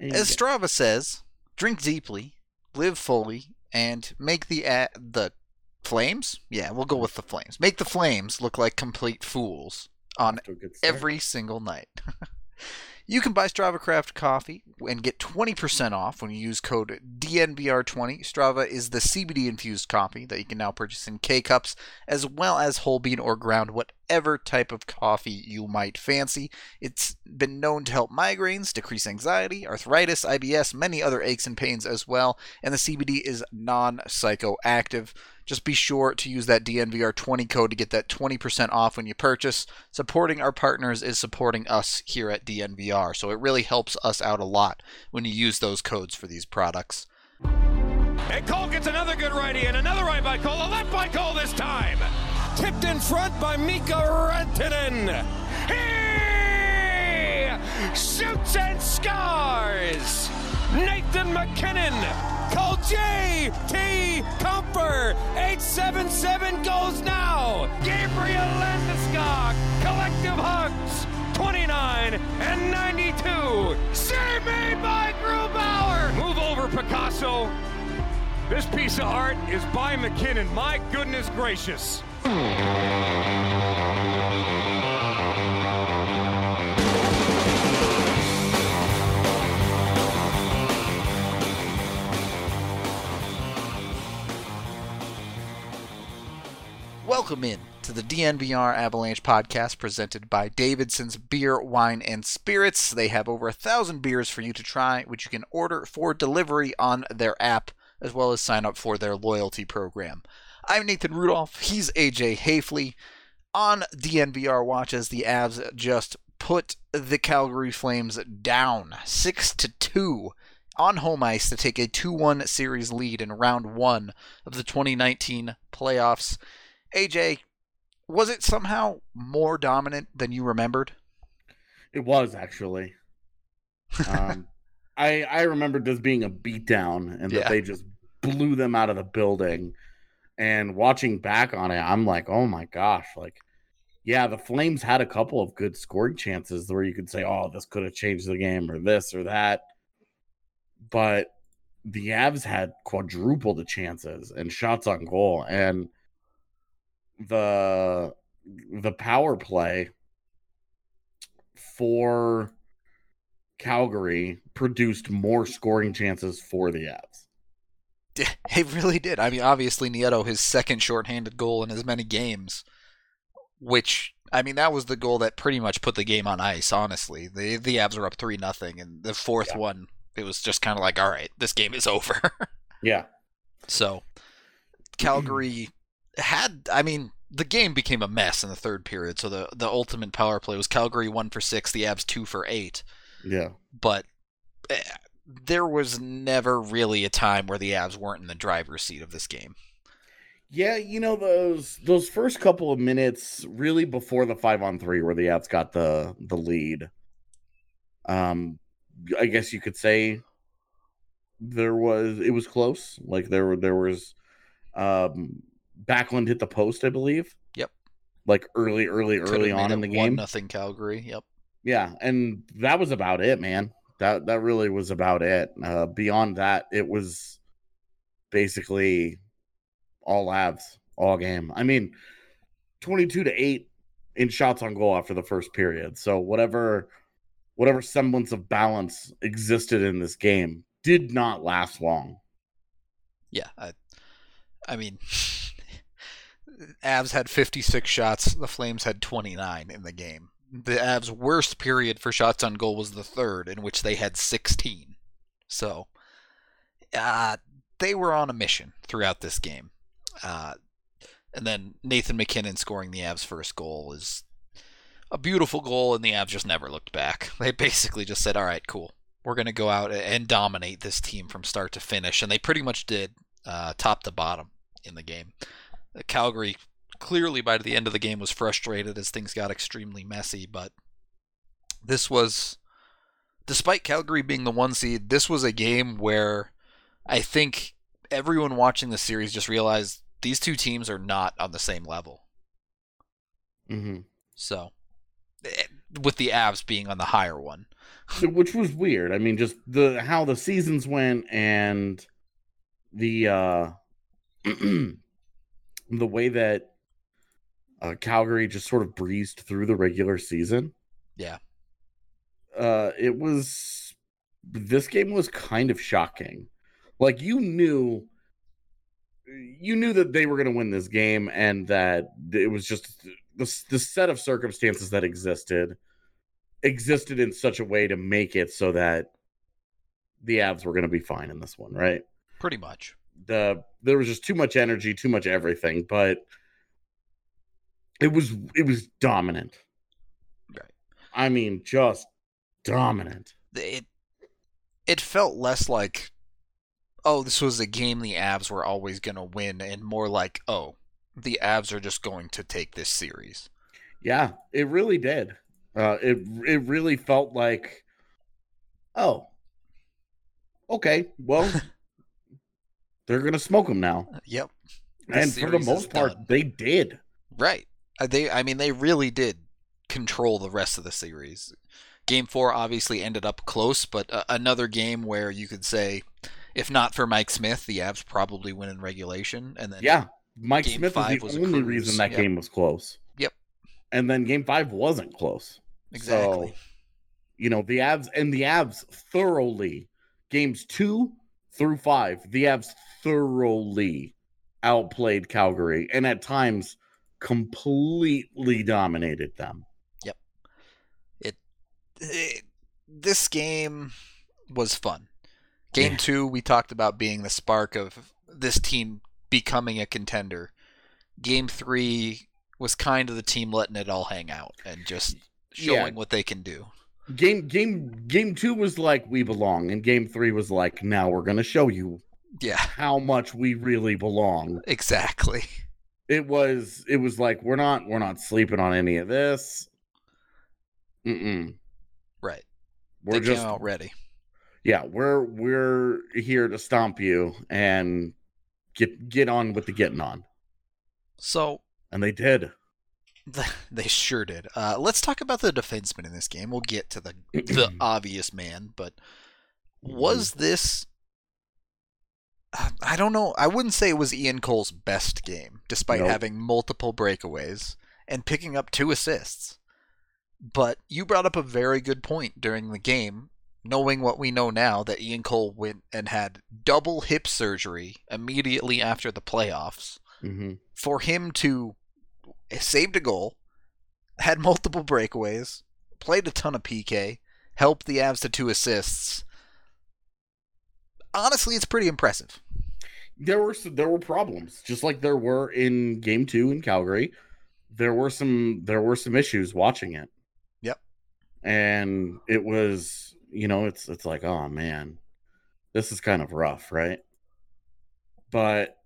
And As yeah, Strava says, drink deeply, live fully, and make the a- the flames. Yeah, we'll go with the flames. Make the flames look like complete fools on off to a good start. every single night. you can buy Strava Craft coffee and get 20% off when you use code DNVR20. Strava is the CBD infused coffee that you can now purchase in K cups as well as whole bean or ground, whatever type of coffee you might fancy. It's been known to help migraines, decrease anxiety, arthritis, IBS, many other aches and pains as well, and the CBD is non psychoactive. Just be sure to use that DNVR20 code to get that 20% off when you purchase. Supporting our partners is supporting us here at DNVR, so it really helps us out a lot when you use those codes for these products. And Cole gets another good righty and another right by Cole, a left by Cole this time. Tipped in front by Mika Rantanen. He shoots and scores. Nathan MacKinnon. Cole J.T. Compher. 877 goes now. Gabriel Landeskog. Collective hugs. 29 and 92. Save made by Grubauer. Move over, Picasso. This piece of art is by MacKinnon. My goodness gracious. Welcome in to the DNVR Avalanche podcast presented by Davidson's Beer, Wine, and Spirits. They have over a thousand beers for you to try, which you can order for delivery on their app, as well as sign up for their loyalty program. I'm Nathan Rudolph. He's AJ Haefele. On DNVR Watch, as the Avs just put the Calgary Flames down six to two on home ice to take a 2-1 series lead in round one of the 2019 playoffs. AJ, was it somehow more dominant than you remembered? It was actually. Um, I I remembered this being a beatdown and Yeah. that they just blew them out of the building. And watching back on it, I'm like, oh my gosh, like, yeah, the Flames had a couple of good scoring chances where you could say, oh, this could have changed the game or this or that. But the Avs had quadruple the chances and shots on goal. And the the power play for Calgary produced more scoring chances for the Avs. It really did. I mean, obviously, Nieto, his second shorthanded goal in as many games, which, I mean, that was the goal that pretty much put the game on ice, honestly. The, the Avs were up 3 nothing, and the fourth Yeah. one, it was just kind of like, all right, this game is over. Yeah. So Calgary had I mean the game became a mess in the third period. So the the ultimate power play was Calgary 1 for 6, the Avs 2 for 8. Yeah. But eh, there was never really a time where the Avs weren't in the driver's seat of this game. Yeah, you know those those first couple of minutes, really before the five on three, where the Avs got the the lead. Um, I guess you could say there was it was close. Like there were there was, um, Backlund hit the post, I believe. Yep. Like early, early, Could've early on in the 1 game. nothing Calgary. Yep. Yeah, and that was about it, man. That that really was about it. Uh, beyond that, it was basically all Avs all game. I mean, twenty-two to eight in shots on goal after the first period. So whatever whatever semblance of balance existed in this game did not last long. Yeah, I, I mean, Avs had 56 shots. The Flames had 29 in the game. The Avs' worst period for shots on goal was the third, in which they had 16. So, uh, they were on a mission throughout this game. Uh, and then Nathan MacKinnon scoring the Avs' first goal is a beautiful goal, and the Avs just never looked back. They basically just said, "All right, cool, we're going to go out and dominate this team from start to finish," and they pretty much did, uh, top to bottom in the game. Calgary clearly by the end of the game was frustrated as things got extremely messy, but this was, despite Calgary being the one seed, this was a game where I think everyone watching the series just realized these two teams are not on the same level. Mm-hmm. So, eh, with the Avs being on the higher one. which was weird. I mean, just the how the seasons went and the uh the way that uh, Calgary just sort of breezed through the regular season. Yeah. Uh it was this game was kind of shocking. Like you knew you knew that they were going to win this game and that it was just the, the set of circumstances that existed existed in such a way to make it so that the Avs were going to be fine in this one, right? Pretty much. The there was just too much energy, too much everything, but it was it was dominant. Right. I mean, just dominant. It it felt less like oh, this was a game the Avs were always going to win and more like, oh, the Avs are just going to take this series. Yeah, it really did. Uh, it it really felt like, oh, okay, well, they're gonna smoke them now. Yep. and for the most part, done. they did. Right. Uh, they, I mean, they really did control the rest of the series. Game four obviously ended up close, but uh, another game where you could say, if not for Mike Smith, the Avs probably win in regulation. And then yeah, Mike Smith is the was only reason that yep. game was close. Yep. And then game five wasn't close. Exactly. So, you know, the Avs and the Avs thoroughly games two through five, the Avs thoroughly outplayed Calgary and at times completely dominated them. Yep. It, it this game was fun. Game yeah. two, we talked about being the spark of this team becoming a contender. Game three was kind of the team letting it all hang out and just showing yeah. what they can do. Game game game two was like we belong, and game three was like now we're gonna show you yeah how much we really belong. Exactly. It was it was like we're not we're not sleeping on any of this. Mm-mm. Right. We're they just out ready. Yeah, we're we're here to stomp you and get get on with the getting on. So and they did. They sure did. Uh, let's talk about the defenseman in this game. We'll get to the the obvious man, but was mm-hmm. this? I don't know. I wouldn't say it was Ian Cole's best game, despite nope. having multiple breakaways and picking up two assists. But you brought up a very good point during the game, knowing what we know now that Ian Cole went and had double hip surgery immediately after the playoffs. Mm-hmm. For him to saved a goal, had multiple breakaways, played a ton of PK, helped the Avs to two assists. Honestly, it's pretty impressive. There were there were problems, just like there were in Game Two in Calgary. There were some there were some issues watching it. Yep. And it was, you know, it's it's like, oh man, this is kind of rough, right? But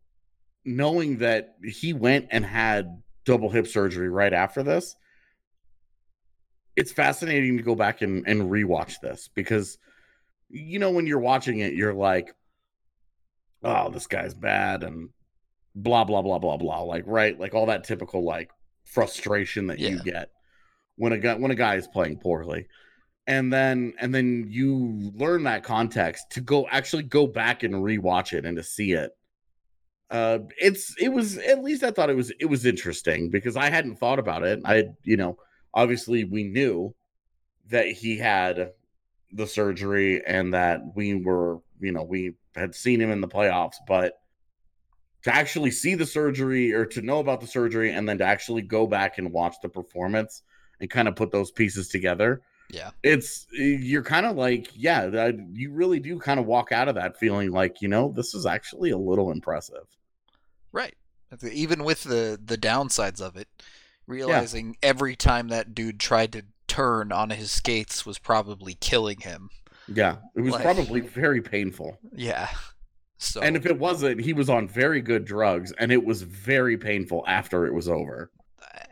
knowing that he went and had double hip surgery right after this. It's fascinating to go back and, and rewatch this because, you know, when you're watching it, you're like, oh, this guy's bad and blah, blah, blah, blah, blah. Like, right? Like all that typical like frustration that yeah. you get when a guy when a guy is playing poorly and then and then you learn that context to go actually go back and rewatch it and to see it uh it's it was at least i thought it was it was interesting because i hadn't thought about it. I you know obviously we knew that he had the surgery and that we were you know we had seen him in the playoffs but to actually see the surgery or to know about the surgery and then to actually go back and watch the performance and kind of put those pieces together yeah. it's you're kind of like yeah you really do kind of walk out of that feeling like you know this is actually a little impressive right even with the the downsides of it realizing yeah. every time that dude tried to turn on his skates was probably killing him yeah it was like, probably very painful yeah so and if it wasn't he was on very good drugs and it was very painful after it was over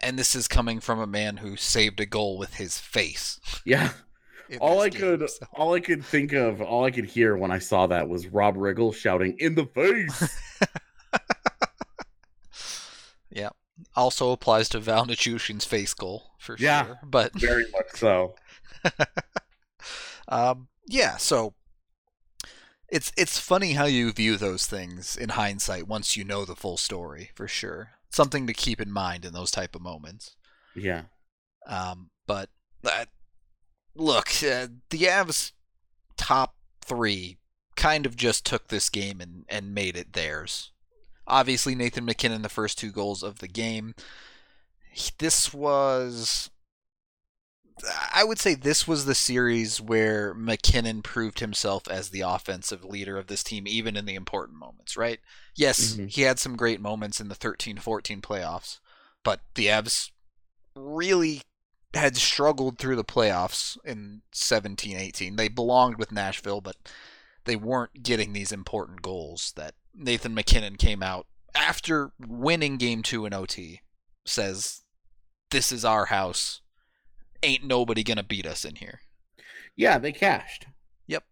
and this is coming from a man who saved a goal with his face. Yeah. all I game, could so. all I could think of, all I could hear when I saw that was Rob Riggle shouting in the face. yeah. Also applies to Val Nichushkin's face goal for yeah, sure. But very much so. Um, yeah, so it's it's funny how you view those things in hindsight once you know the full story for sure. Something to keep in mind in those type of moments. Yeah. Um, but uh, look, uh, the Avs top three kind of just took this game and, and made it theirs. Obviously, Nathan MacKinnon, the first two goals of the game. This was. I would say this was the series where MacKinnon proved himself as the offensive leader of this team, even in the important moments, right? Yes, Mhm. he had some great moments in the 13 14 playoffs, but the Avs really had struggled through the playoffs in 17 18. They belonged with Nashville, but they weren't getting these important goals that Nathan MacKinnon came out after winning game two in OT, says, This is our house. Ain't nobody gonna beat us in here. Yeah, they cashed. Yep.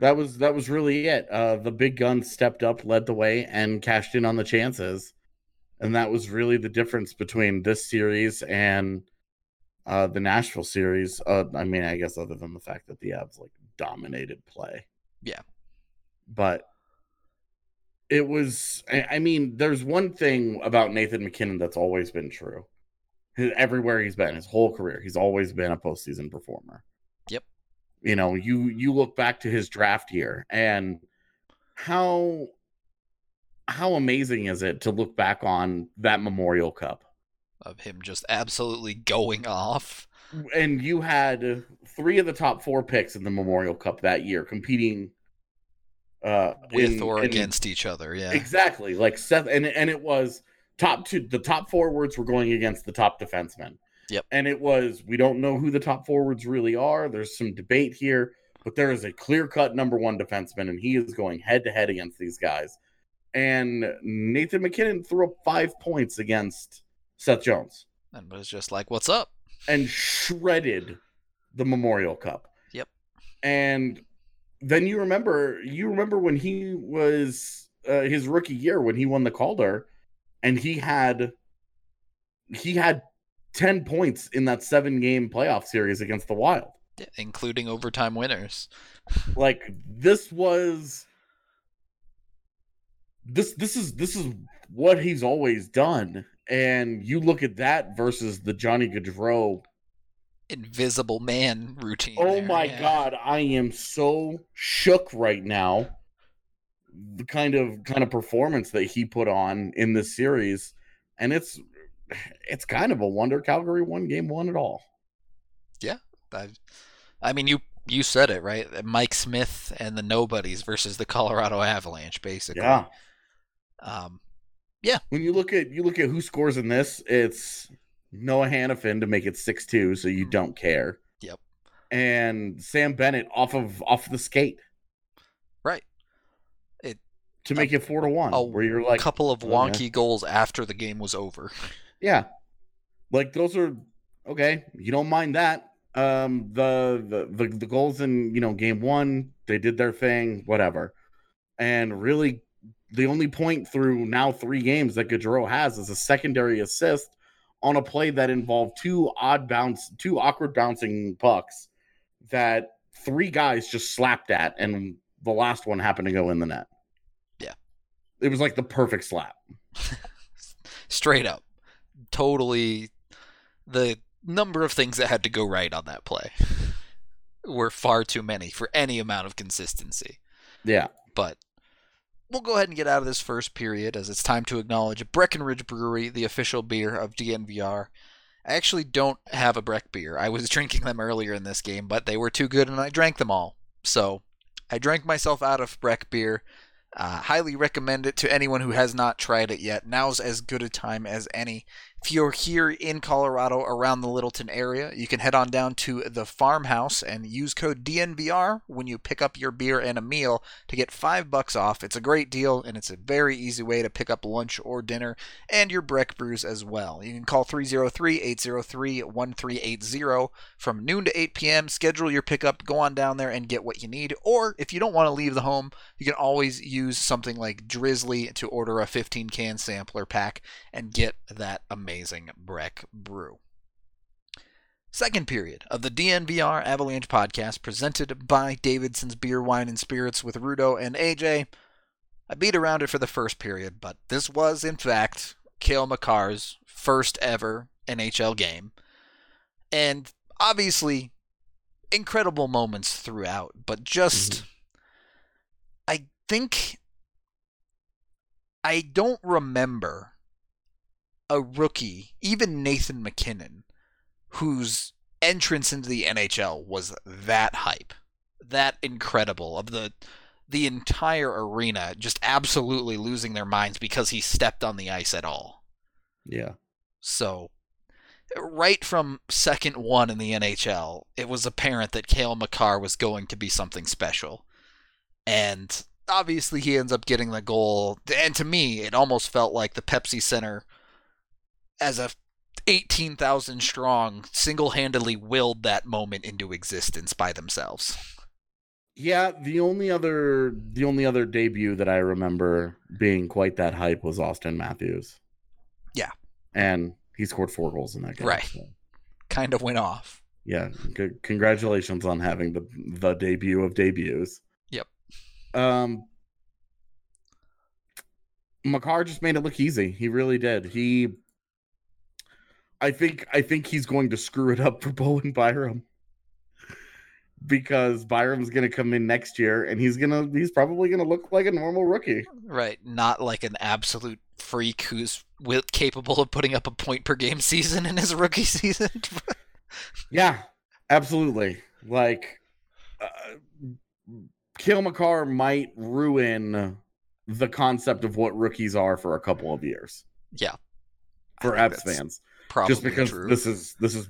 That was that was really it. Uh the big guns stepped up, led the way, and cashed in on the chances. And that was really the difference between this series and uh the Nashville series. Uh I mean, I guess other than the fact that the Avs like dominated play. Yeah. But it was I mean, there's one thing about Nathan MacKinnon that's always been true. Everywhere he's been, his whole career, he's always been a postseason performer Yep. you know you you look back to his draft year and how how amazing is it to look back on that memorial cup Of him just absolutely going off. and you had three of the top four picks in the memorial cup that year competing uh With in- or in- against each other, yeah. exactly like seth and and it was top two the top forwards were going against the top defensemen Yep. and it was we don't know who the top forwards really are there's some debate here but there is a clear cut number one defenseman and he is going head to head against these guys and nathan mackinnon threw up five points against seth jones And was just like, What's up? and shredded the memorial cup Yep. and then you remember you remember when he was uh, his rookie year when he won the calder and he had he had 10 points in that seven game playoff series against the wild Yeah, including overtime winners. like this was this this is this is what he's always done and you look at that versus the johnny gaudreau Invisible man routine. Oh there, my yeah. god, I am so shook right now. The kind of kind of performance that he put on in this series, and it's it's kind of a wonder Calgary won game one at all. Yeah, I, I mean, you you said it right. Mike Smith and the nobodies versus the Colorado Avalanche, basically. Yeah, Um, yeah. when you look at you look at who scores in this, it's Noah Hanifin to make it six two, so you Mhm. don't care. Yep. And Sam Bennett off of off the skate right. It to make it four to one, a where you're like, a couple of oh, yeah. wonky goals after the game was over. Yeah. Like those are okay. You don't mind that. Um the the the, the goals in, you know, game 1, they did their thing, whatever. And really the only point through now 3 games that Gaudreau has is a secondary assist on a play that involved two odd bounce two awkward bouncing pucks that three guys just slapped at and the last one happened to go in the net. Yeah. It was like the perfect slap. Straight up. Totally the number of things that had to go right on that play were far too many for any amount of consistency. Yeah. But we'll go ahead and get out of this first period as it's time to acknowledge Breckenridge Brewery, the official beer of DNVR. I actually don't have a Breck beer. I was drinking them earlier in this game, but they were too good and I drank them all. So I drank myself out of Breck beer. Uh, highly recommend it to anyone who has not tried it yet. Now's as good a time as any. If you're here in Colorado around the Littleton area, you can head on down to the farmhouse and use code DNVR when you pick up your beer and a meal to get five bucks off. It's a great deal and it's a very easy way to pick up lunch or dinner and your Breck brews as well. You can call 303 803 1380 from noon to 8 p.m. Schedule your pickup, go on down there and get what you need. Or if you don't want to leave the home, you can always use something like Drizly to order a 15 can sampler pack and get that amazing Breck brew. Second period of the DNVR Avalanche podcast presented by Davidson's Beer, Wine, and Spirits with Rudo and AJ. I beat around it for the first period, but this was, in fact, Cale Makar's first ever NHL game. And obviously, incredible moments throughout, but just. Mm-hmm. I think. I don't remember a rookie, even Nathan MacKinnon, whose entrance into the NHL was that hype, that incredible of the the entire arena just absolutely losing their minds because he stepped on the ice at all. Yeah. So right from second one in the NHL, it was apparent that Cale Makar was going to be something special. And obviously he ends up getting the goal. And to me, it almost felt like the Pepsi Center as a 18,000 strong single-handedly willed that moment into existence by themselves. Yeah, the only other the only other debut that I remember being quite that hype was Auston Matthews. Yeah. And he scored four goals in that game. Right. So. Kind of went off. Yeah. C- congratulations on having the the debut of debuts. Yep. Um Makar just made it look easy. He really did. He I think I think he's going to screw it up for Bowen Byram because Byram's going to come in next year and he's going to he's probably going to look like a normal rookie. Right, not like an absolute freak who's capable of putting up a point per game season in his rookie season. yeah, absolutely. Like uh, Cale Makar might ruin the concept of what rookies are for a couple of years. Yeah. For Avs fans. Probably just because true. this is this is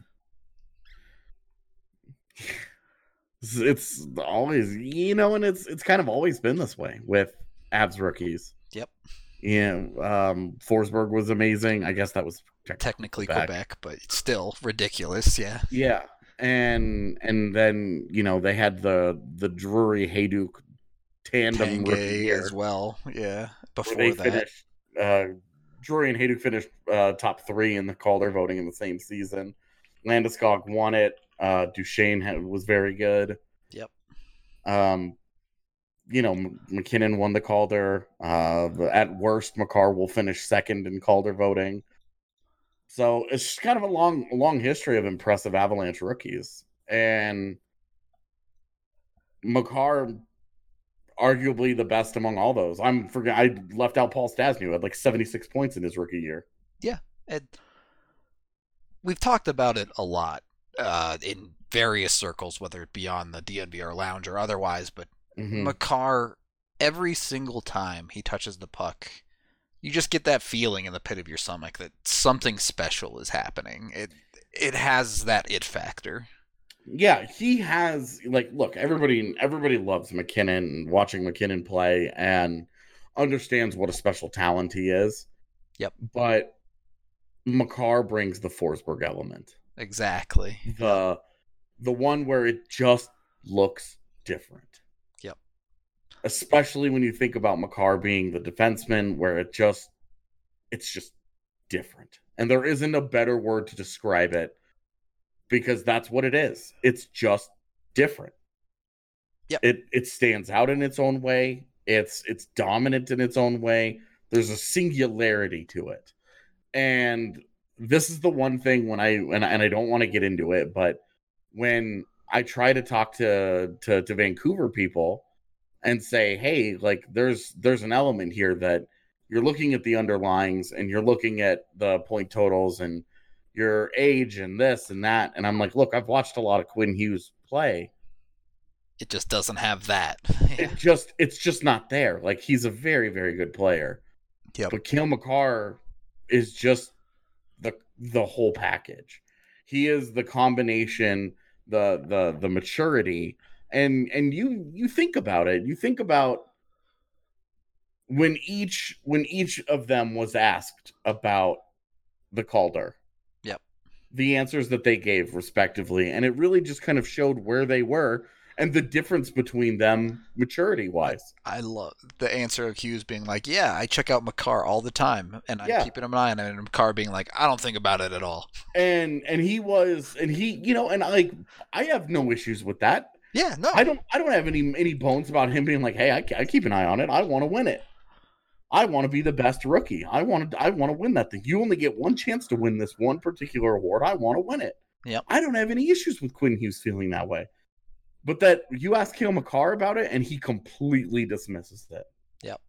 it's always you know and it's it's kind of always been this way with Avs rookies. Yep. Yeah um forsberg was amazing. I guess that was technically quebec, quebec but still ridiculous yeah. Yeah. And and then you know they had the the drury Hejduk tandem as well yeah before that. finished, uh Drury and Hejduk finished uh, top three in the Calder voting in the same season. Landeskog won it. Uh, Duchene had, was very good. Yep. Um, you know, M- MacKinnon won the Calder. Uh, at worst, Makar will finish second in Calder voting. So it's just kind of a long, long history of impressive Avalanche rookies, and Makar arguably the best among all those. I'm forget I left out Paul Stastny who had like 76 points in his rookie year. Yeah, and we've talked about it a lot uh, in various circles, whether it be on the DNVR lounge or otherwise. But mm-hmm. Makar, every single time he touches the puck, you just get that feeling in the pit of your stomach that something special is happening. It it has that it factor yeah, he has like look, everybody everybody loves MacKinnon watching MacKinnon play and understands what a special talent he is. Yep. But Makar brings the Forsberg element. Exactly. The the one where it just looks different. Yep. Especially when you think about Makar being the defenseman where it just it's just different. And there isn't a better word to describe it because that's what it is. It's just different. Yeah. It it stands out in its own way. It's it's dominant in its own way. There's a singularity to it. And this is the one thing when I and, and I don't want to get into it, but when I try to talk to, to to Vancouver people and say, "Hey, like there's there's an element here that you're looking at the underlyings and you're looking at the point totals and your age and this and that. And I'm like, look, I've watched a lot of Quinn Hughes play. It just doesn't have that. it just it's just not there. Like he's a very, very good player. Yeah. But Cale Makar is just the the whole package. He is the combination, the the the maturity. And and you you think about it. You think about when each when each of them was asked about the Calder the answers that they gave respectively and it really just kind of showed where they were and the difference between them maturity wise. I love the answer of Hughes being like, "Yeah, I check out Makar all the time, and I'm Yeah. keeping an eye on it." And Makar being like, "I don't think about it at all." And and he was and he, you know, and like I have no issues with that. Yeah, no, I don't I don't have any any bones about him being like, "Hey, I, I keep an eye on it. I want to win it. I want to be the best rookie. I want to I want to win that thing. You only get one chance to win this one particular award. I want to win it." Yep. I don't have any issues with Quinn Hughes feeling that way. But that you ask Cale Makar about it and he completely dismisses it. Yep.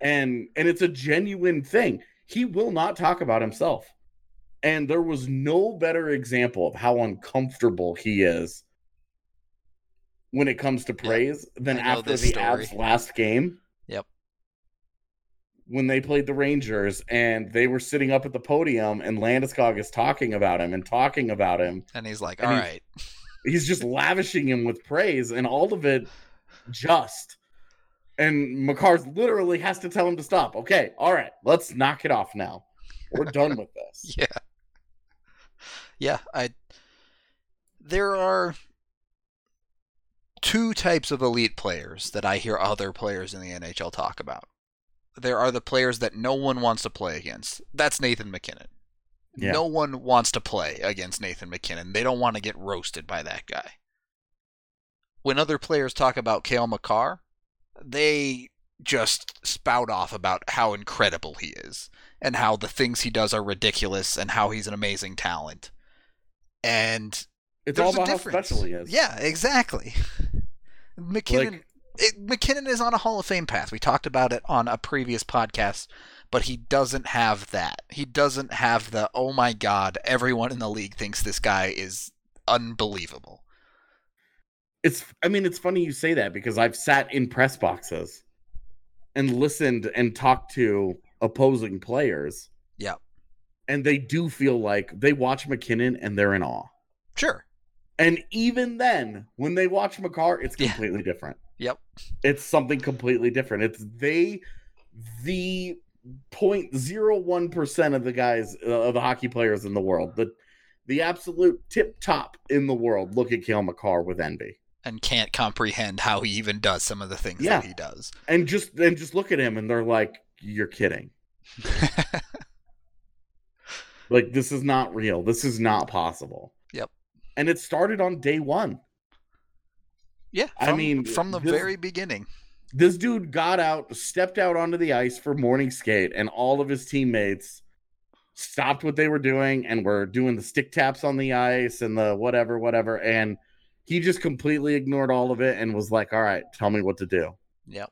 And and it's a genuine thing. He will not talk about himself. And there was no better example of how uncomfortable he is when it comes to Yeah, praise than after the story. Last game. When they played the Rangers and they were sitting up at the podium and Landeskog is talking about him and talking about him and he's like, "All he- right, he's just lavishing him with praise and all of it just and Makar's literally has to tell him to stop. Okay, all right, let's knock it off now. We're done with this. yeah, yeah." I there are two types of elite players that I hear other players in the NHL talk about. There are the players that no one wants to play against. That's Nathan MacKinnon. Yeah. No one wants to play against Nathan MacKinnon. They don't want to get roasted by that guy. When other players talk about Cale Makar, they just spout off about how incredible he is and how the things he does are ridiculous and how he's an amazing talent. And It's all about how special he is. Yeah, exactly. MacKinnon Like- it, MacKinnon is on a Hall of Fame path. We talked about it on a previous podcast, but he doesn't have that. He doesn't have the oh my god, everyone in the league thinks this guy is unbelievable. It's I mean, it's funny you say that because I've sat in press boxes and listened and talked to opposing players, Yep. and they do feel like they watch MacKinnon and they're in awe. Sure. And even then, when they watch Makar, it's Yeah. completely different. Yep. It's something completely different. It's they, the 0.01 percent of the guys uh, of the hockey players in the world, the the absolute tip top in the world, look at Cale Makar with envy, And can't comprehend how he even does some of the things Yeah. that he does. and just and just look at him, and they're like, "You're kidding! Like this is not real. This is not possible." Yep. And it started on day one. Yeah. I mean, from the this- very beginning. this dude got out, stepped out onto the ice for morning skate, and all of his teammates stopped what they were doing and were doing the stick taps on the ice and the whatever, whatever. And he just completely ignored all of it and was like, All right, tell me what to do. Yep.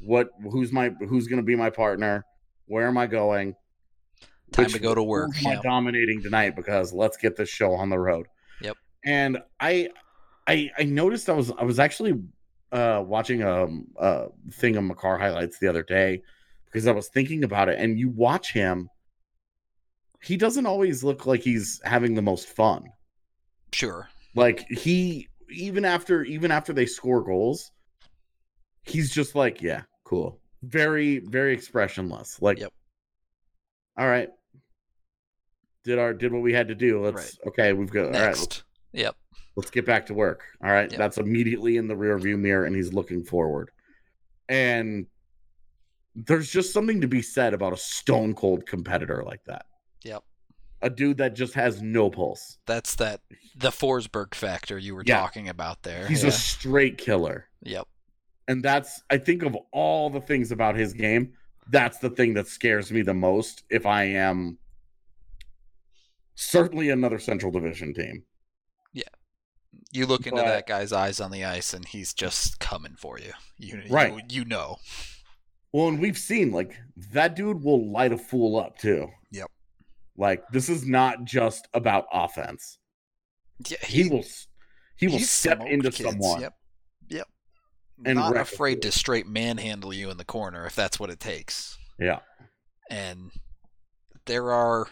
What who's my who's gonna be my partner? Where am I going? Time Which- to go to work. am I dominating tonight because let's get this show on the road. Yep. And I I I noticed I was I was actually uh watching a, a thing of Makar highlights the other day because I was thinking about it and you watch him he doesn't always look like he's having the most fun. Sure. Like he even after even after they score goals he's just like yeah, cool. Very very expressionless. Like Yep. all right. Did our did what we had to do. Let's Right. okay, we've got all right, Next. Yep. Let's get back to work. All right. Yep. That's immediately in the rear view mirror and he's looking forward. And there's just something to be said about a stone cold competitor like that. Yep. A dude that just has no pulse. That's that the Forsberg factor you were Yeah. talking about there. He's yeah. a straight killer. Yep. And that's I think of all the things about his game, that's the thing that scares me the most if I am certainly another central division team. You look into But- that guy's eyes on the ice, and he's just coming for you. You, Right. You, you know. Well, and we've seen like that dude will light a fool up too. Yep. Like this is not just about offense. Yeah, He, will he will step into kids. someone. Yep. Yep. and Not afraid to straight manhandle you in the corner if that's what it takes. Yeah. And there are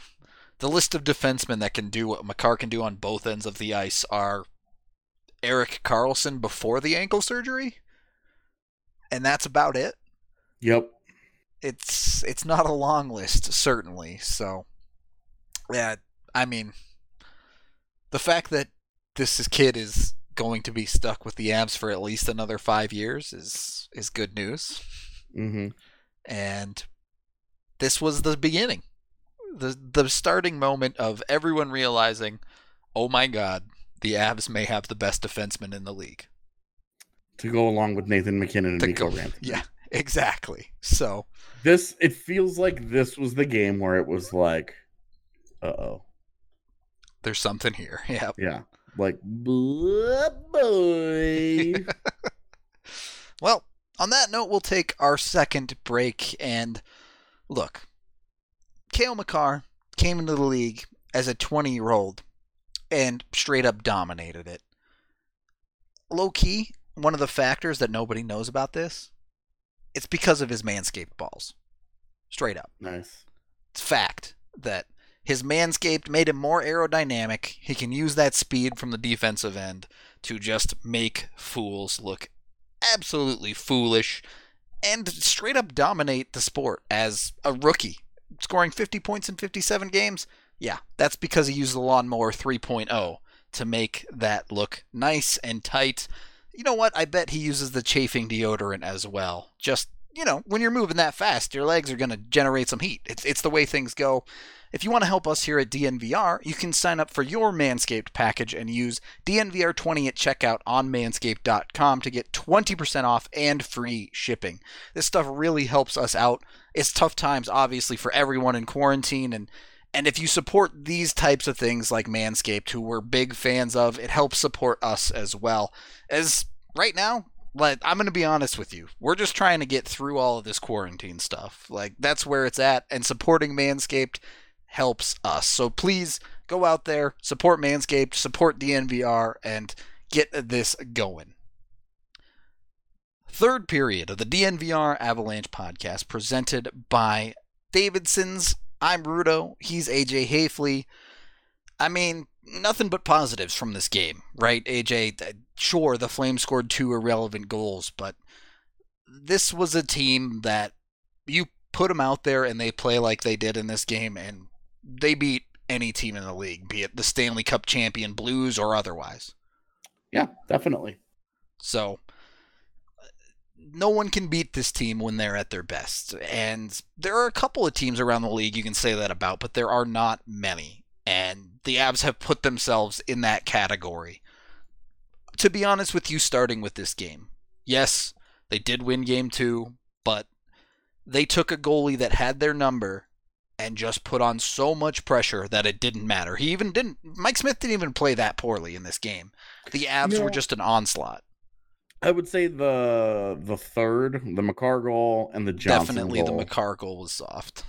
the list of defensemen that can do what Makar can do on both ends of the ice are Erik Karlsson before the ankle surgery, and that's about it. Yep. it's it's not a long list certainly so yeah i mean the fact that this kid is going to be stuck with the Avs for at least another five years is is good news. Mm-hmm. And this was the beginning, the the starting moment of everyone realizing, oh my God, the Avs may have the best defenseman in the league. To go along with Nathan MacKinnon and To Mikko go- Rantanen. Yeah, exactly. So This it feels like this was the game where it was like, uh oh, there's something here. Yeah. yeah, like boy. Well, on that note, we'll take our second break. And look, Cale Makar came into the league as a 20 year old and straight up dominated it. Low key, one of the factors that nobody knows about this, it's because of his manscaped balls. Straight up. nice. It's fact that his manscaped made him more aerodynamic. He can use that speed from the defensive end to just make fools look absolutely foolish and straight up dominate the sport as a rookie. Scoring 50 points in 57 games? Yeah, that's because he used the lawnmower 3.0 to make that look nice and tight. You know what? I bet he uses the chafing deodorant as well. Just, you know, when you're moving that fast, your legs are going to generate some heat. It's, it's the way things go. If you want to help us here at DNVR, you can sign up for your Manscaped package and use DNVR20 at checkout on manscaped.com to get 20% off and free shipping. This stuff really helps us out. It's tough times, obviously, for everyone in quarantine, and and if you support these types of things like Manscaped, who we're big fans of, it helps support us as well. As right now, like I'm gonna be honest with you, we're just trying to get through all of this quarantine stuff. Like that's where it's at, and supporting Manscaped helps us. So please go out there, support Manscaped, support DNVR, and get this going. Third period of the DNVR Avalanche podcast presented by Davidson's. I'm Rudo. He's AJ Haefele. I mean, nothing but positives from this game, right? AJ, sure, the Flames scored two irrelevant goals, but this was a team that you put them out there and they play like they did in this game, and they beat any team in the league, be it the Stanley Cup champion Blues or otherwise. Yeah, definitely. So no one can beat this team when they're at their best. And there are a couple of teams around the league you can say that about, but there are not many. And the Avs have put themselves in that category. To be honest with you, starting with this game, yes, they did win game two, but they took a goalie that had their number and just put on so much pressure that it didn't matter. He even didn't, Mike Smith didn't even play that poorly in this game. The Avs No. were just an onslaught. I would say the the third, the Makar goal and the Johnson Definitely goal the Makar goal was soft.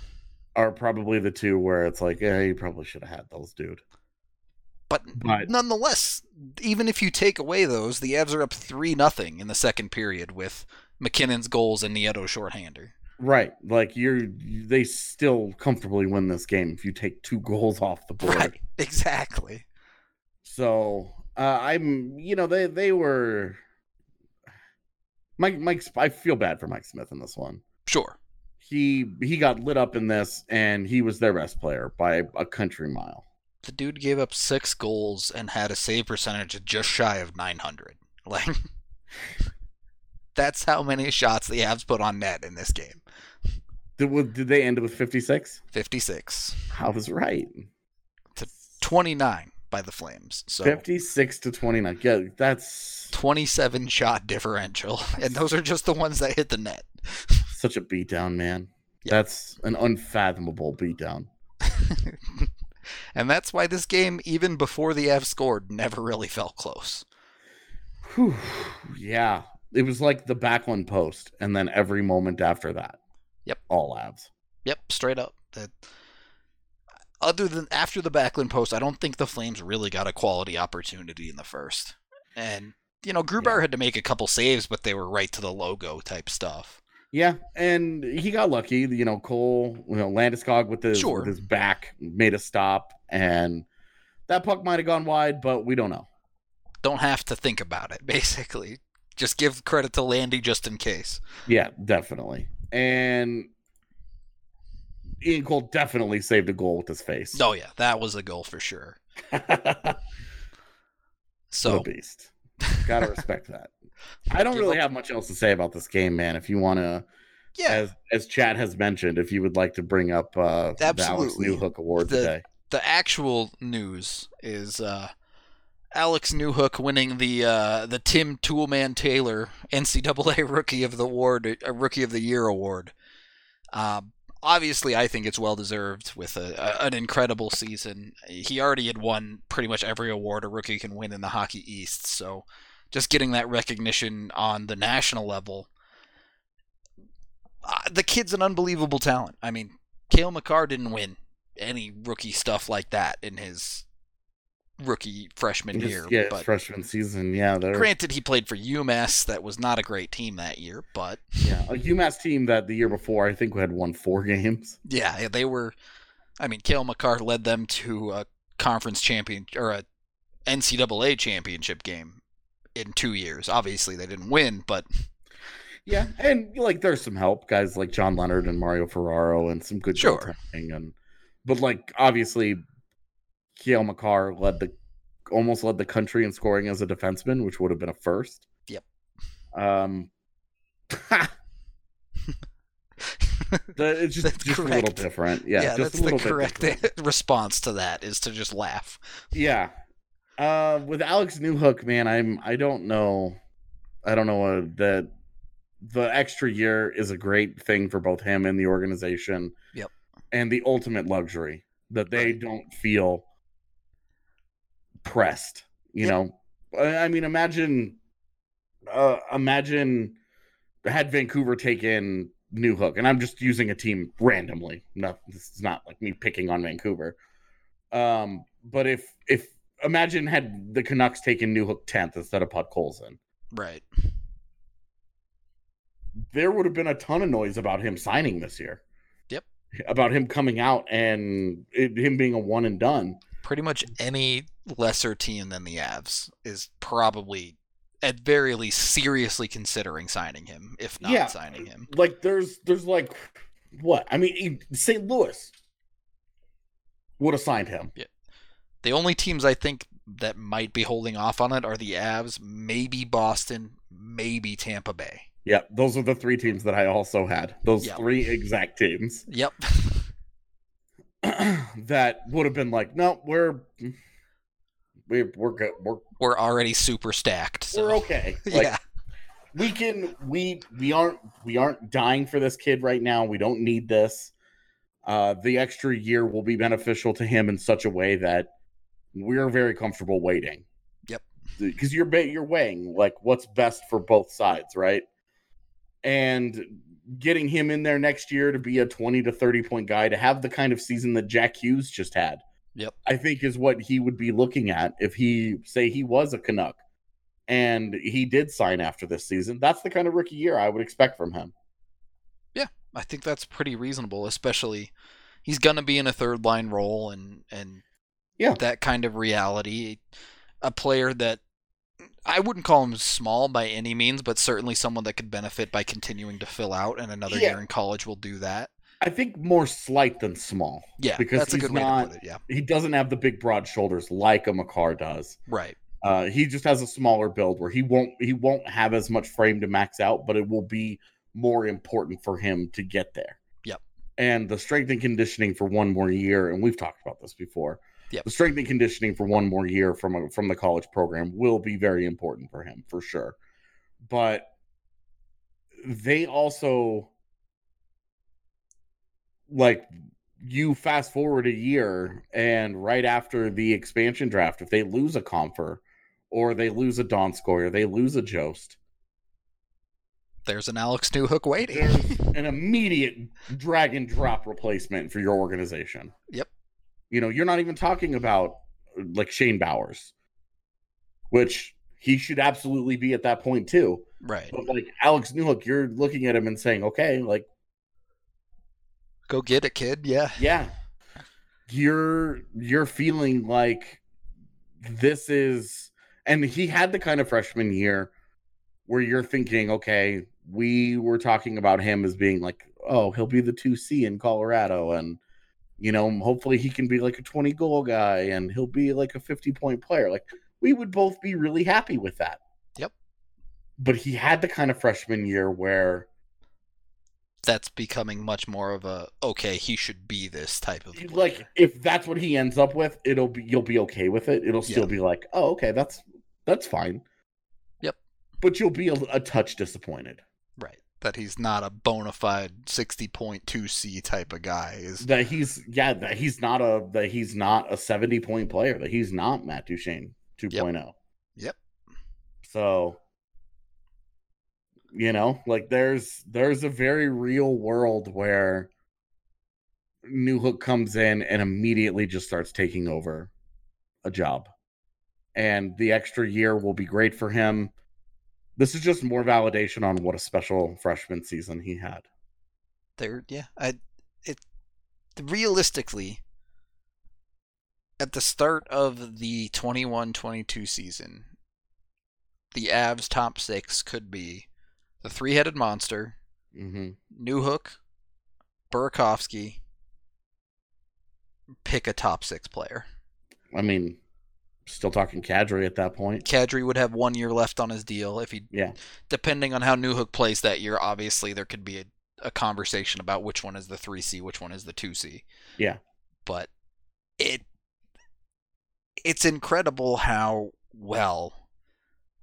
are probably the two where it's like, yeah, you probably should have had those, dude. But, But- nonetheless, even if you take away those, the Avs are up three nothing in the second period with MacKinnon's goals and Nieto shorthander. Right, like you're they still comfortably win this game if you take two goals off the board. Right, exactly. So uh, I'm, you know, they they were. Mike, Mike, I feel bad for Mike Smith in this one. Sure. He he got lit up in this, and he was their best player by a country mile. The dude gave up six goals and had a save percentage of just shy of 900. Like, that's how many shots the Avs put on net in this game. Did, did they end it with 56? 56 I was right. to 29 by the Flames. So 56 to 29. Yeah, that's 27 shot differential, and those are just the ones that hit the net. such a beatdown, man. Yeah. That's an unfathomable beatdown. and that's why this game, even before the F scored, never really felt close. Whew. Yeah, it was like the Backlund post, and then every moment after that. Yep. all Avs. Yep, straight up. That other than after the Backlund post, I don't think the Flames really got a quality opportunity in the first. And you know, Grubauer Yeah. had to make a couple saves, but they were right to the logo type stuff. Yeah, and he got lucky. You know, Cole, you know, Landeskog with his Sure. with his back made a stop, and that puck might have gone wide, but we don't know. Don't have to think about it, basically. Just give credit to Landy just in case. Yeah, definitely. And Ian Cole definitely saved a goal with his face. Oh yeah, that was a goal for sure. So beast. Gotta respect that. I don't really have much else to say about this game, man. If you want to, Yeah, as as Chad has mentioned, if you would like to bring up uh, the Alex Absolutely. Newhook Award The- today, the actual news is uh, Alex Newhook winning the uh, the Tim Toolman Taylor NCAA Rookie of the Award, uh, Rookie of the Year award. Um, obviously, I think it's well deserved with a, a, an incredible season. He already had won pretty much every award a rookie can win in the Hockey East, so just getting that recognition on the national level. Uh, the kid's an unbelievable talent. I mean, Cale Makar didn't win any rookie stuff like that in his rookie freshman year. yeah, but freshman season, yeah, they're granted, he played for UMass. That was not a great team that year, but yeah a UMass team that the year before I think had won four games. yeah, they were. I mean, Cale Makar led them to a conference champion or a NCAA championship game in two years. Obviously, they didn't win, but Yeah, and like there's some help, guys like John Leonard and Mario Ferraro, and some good Sure. and but like obviously, Cale Makar led the almost led the country in scoring as a defenseman, which would have been a first. Yep. Um, the, it's just That's just a little different. Yeah, yeah, just that's a the correct response to that is to just laugh. Yeah. Uh, with Alex Newhook, man, I'm I don't know, I don't know uh, that the extra year is a great thing for both him and the organization. Yep. And the ultimate luxury that they Right. don't feel pressed. You Yep. know, I mean, imagine, uh, imagine had Vancouver taken Newhook, and I'm just using a team randomly. No, this is not like me picking on Vancouver. Um, but if if imagine had the Canucks taken Newhook tenth instead of Podkolzin, Right. there would have been a ton of noise about him signing this year. Yep. About him coming out and it, him being a one and done. Pretty much any lesser team than the Avs is probably, at very least, seriously considering signing him, if not Yeah. signing him. Like there's there's like what? I mean, St. Louis would have signed him. Yeah. The only teams I think that might be holding off on it are the Avs, maybe Boston, maybe Tampa Bay. Yeah, those are the three teams that I also had. Those Yep. three exact teams Yep. that would have been like, no, we're we're we're good. We're We're already super stacked. So. we're okay. Like, yeah. we can we we aren't we aren't dying for this kid right now. We don't need this. Uh the extra year will be beneficial to him in such a way that we're very comfortable waiting. Yep. Because you're you're weighing like what's best for both sides, right? And getting him in there next year to be a 20 to 30 point guy to have the kind of season that Jack Hughes just had. Yep. I think is what he would be looking at if he say he was a Canuck and he did sign after this season. That's the kind of rookie year I would expect from him. Yeah, I think that's pretty reasonable, especially he's gonna be in a third line role and and Yeah. that kind of reality. A player that I wouldn't call him small by any means, but certainly someone that could benefit by continuing to fill out, and another Yeah. year in college will do that. I think more slight than small. Yeah, Because that's a he's good way not- to put it. Yeah, He doesn't have the big broad shoulders like a Makar does. right. Uh, he just has a smaller build where he won't he won't have as much frame to max out, but it will be more important for him to get there. Yep. And the strength and conditioning for one more year, and we've talked about this before. Yep. The strength and conditioning for one more year from a, from the college program will be very important for him for sure. But they also like you fast forward a year and right after the expansion draft, if they lose a Compher or they lose a Donskoy or they lose a Jost, There's an Alex Newhook waiting. an immediate drag and drop replacement for your organization. Yep. You know, you're not even talking about like Shane Bowers, which he should absolutely be at that point too. Right. But like Alex Newhook, you're looking at him and saying, okay, like Go get it, kid. Yeah. yeah you're you're feeling like this is and he had the kind of freshman year where you're thinking okay we were talking about him as being like oh he'll be the 2c in colorado and you know hopefully he can be like a 20 goal guy and he'll be like a 50 point player like we would both be really happy with that Yep. but he had the kind of freshman year where That's becoming much more of a okay, he should be this type of player. like if that's what he ends up with, it'll be you'll be okay with it. It'll still Yeah. be like, oh, okay, that's that's fine. Yep. But you'll be a, a touch disappointed right. That he's not a bona fide sixty point two C type of guy is that he's yeah that he's not a that he's not a seventy point player. That he's not Matt Duchene 2.0. Yep. So you know, like there's there's a very real world where Newhook comes in and immediately just starts taking over a job. And the extra year will be great for him. This is just more validation on what a special freshman season he had. there yeah i it realistically at the start of the 21-22 season the avs top six could be the three-headed monster hmm newhook burakovsky pick a top six player I mean, still talking Kadri at that point. kadri would have one year left on his deal if he Yeah. depending on how newhook plays that year obviously there could be a, a conversation about which one is the 3c which one is the 2c Yeah. but it it's incredible how well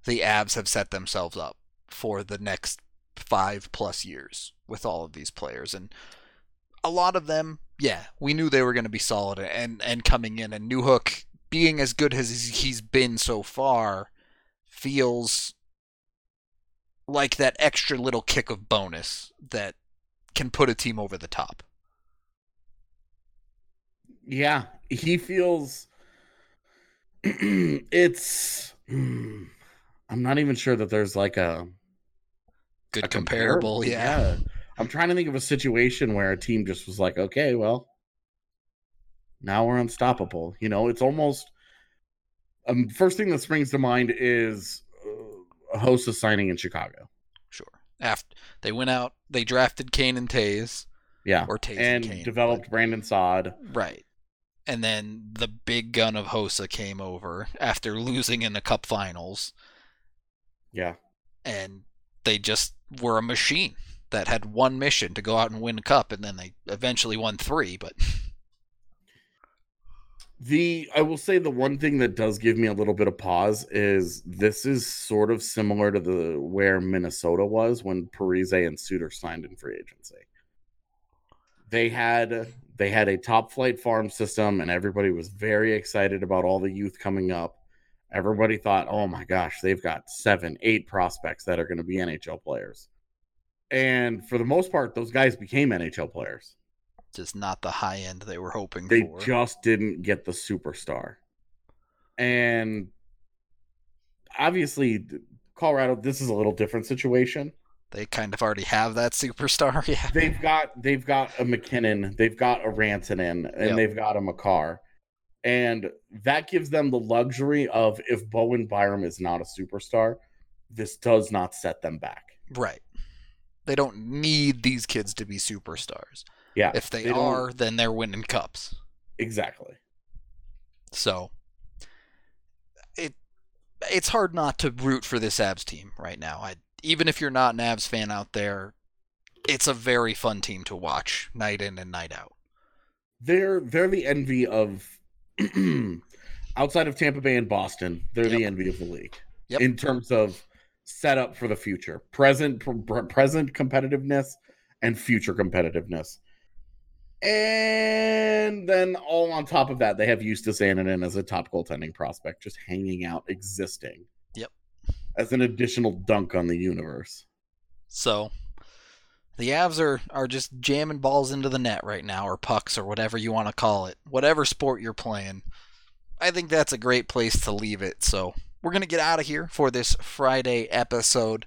the Avs have set themselves up for the next five plus years with all of these players. And a lot of them yeah we knew they were going to be solid and and coming in. And Newhook being as good as he's been so far feels like that extra little kick of bonus that can put a team over the top. Yeah, he feels it's hmm, I'm not even sure that there's like a, good a comparable, yeah. I'm trying to think of a situation where a team just was like, okay, well, now we're unstoppable. You know, it's almost um first thing that springs to mind is uh, Hossa signing in Chicago. Sure. After they went out, they drafted Kane and Toews, Yeah. or Toews and and, Kane, developed Brandon Saad. right. And then the big gun of Hossa came over after losing in the Cup Finals, Yeah. and they just were a machine that had one mission to go out and win a cup, and then they eventually won three. But The I will say the one thing that does give me a little bit of pause is this is sort of similar to the where Minnesota was when Parise and Suter signed in free agency. They had they had a top flight farm system and everybody was very excited about all the youth coming up. Everybody thought, "Oh my gosh, they've got 7, 8 prospects that are going to be NHL players." And for the most part, those guys became NHL players just not the high end they were hoping they for. just didn't get the superstar. And obviously, Colorado, this is a little different situation. they kind of already have that superstar. Yeah. They've got they've got a MacKinnon, they've got a Rantanen, and Yep. they've got a Makar. And that gives them the luxury of if Bowen Byram is not a superstar, this does not set them back. Right. They don't need these kids to be superstars. Yeah. If they, they don't- are, then they're winning cups. Exactly. So it it's hard not to root for this Avs team right now. I even if you're not an Avs fan out there, it's a very fun team to watch night in and night out. they're they're the envy of outside of Tampa Bay and Boston. They're the envy of the league Yep. in terms of setup for the future, present pr- pr- present competitiveness and future competitiveness. And then all on top of that, they have Justus Annunen as a top goaltending prospect, just hanging out, existing. Yep. As an additional dunk on the universe. So the Avs are, are just jamming balls into the net right now, or pucks, or whatever you want to call it. Whatever sport you're playing. I think that's a great place to leave it. So we're going to get out of here for this Friday episode.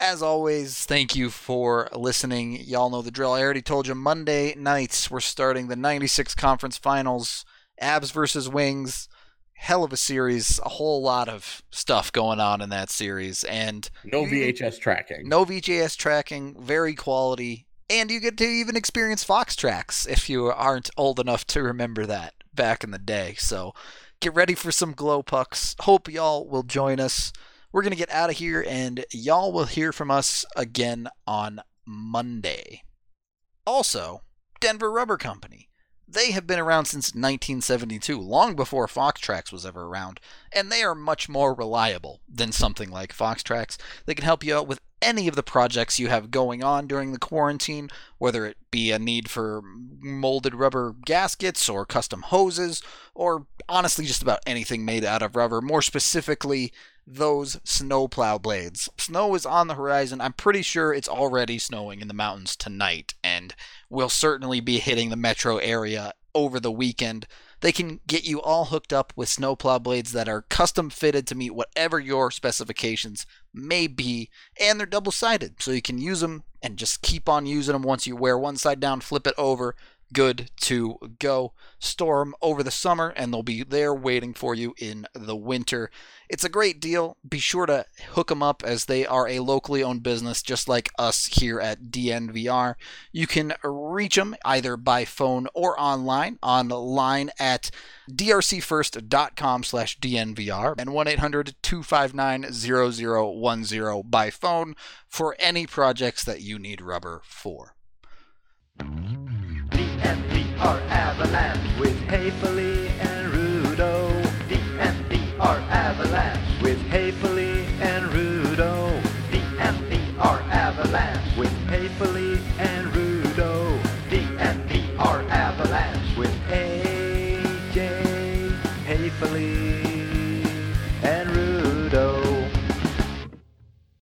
As always, thank you for listening. Y'all know the drill. I already told you Monday nights we're starting the 96 conference finals. Avs versus Wings. Hell of a series. A whole lot of stuff going on in that series. And No VHS tracking. no VHS tracking, very quality, and you get to even experience Foxtrax if you aren't old enough to remember that back in the day. So get ready for some glow pucks. Hope y'all will join us. We're going to get out of here, and y'all will hear from us again on Monday. Also, Denver Rubber Company. They have been around since 1972, long before Foxtrax was ever around, and they are much more reliable than something like Foxtrax. They can help you out with any of the projects you have going on during the quarantine, whether it be a need for molded rubber gaskets or custom hoses, or honestly just about anything made out of rubber. More specifically, those snowplow blades. Snow is on the horizon. I'm pretty sure it's already snowing in the mountains tonight, and will certainly be hitting the metro area over the weekend. They can get you all hooked up with snowplow blades that are custom fitted to meet whatever your specifications may be, and they're double sided, so you can use them and just keep on using them once you wear one side down, flip it over, good to go. Store them over the summer, and they'll be there waiting for you in the winter. It's a great deal. Be sure to hook them up as they are a locally owned business, just like us here at DNVR. You can reach them either by phone or online, online at drcfirst.com slash DNVR and 1-800-259-0010 by phone for any projects that you need rubber for. DNVR Avalanche with Haefele and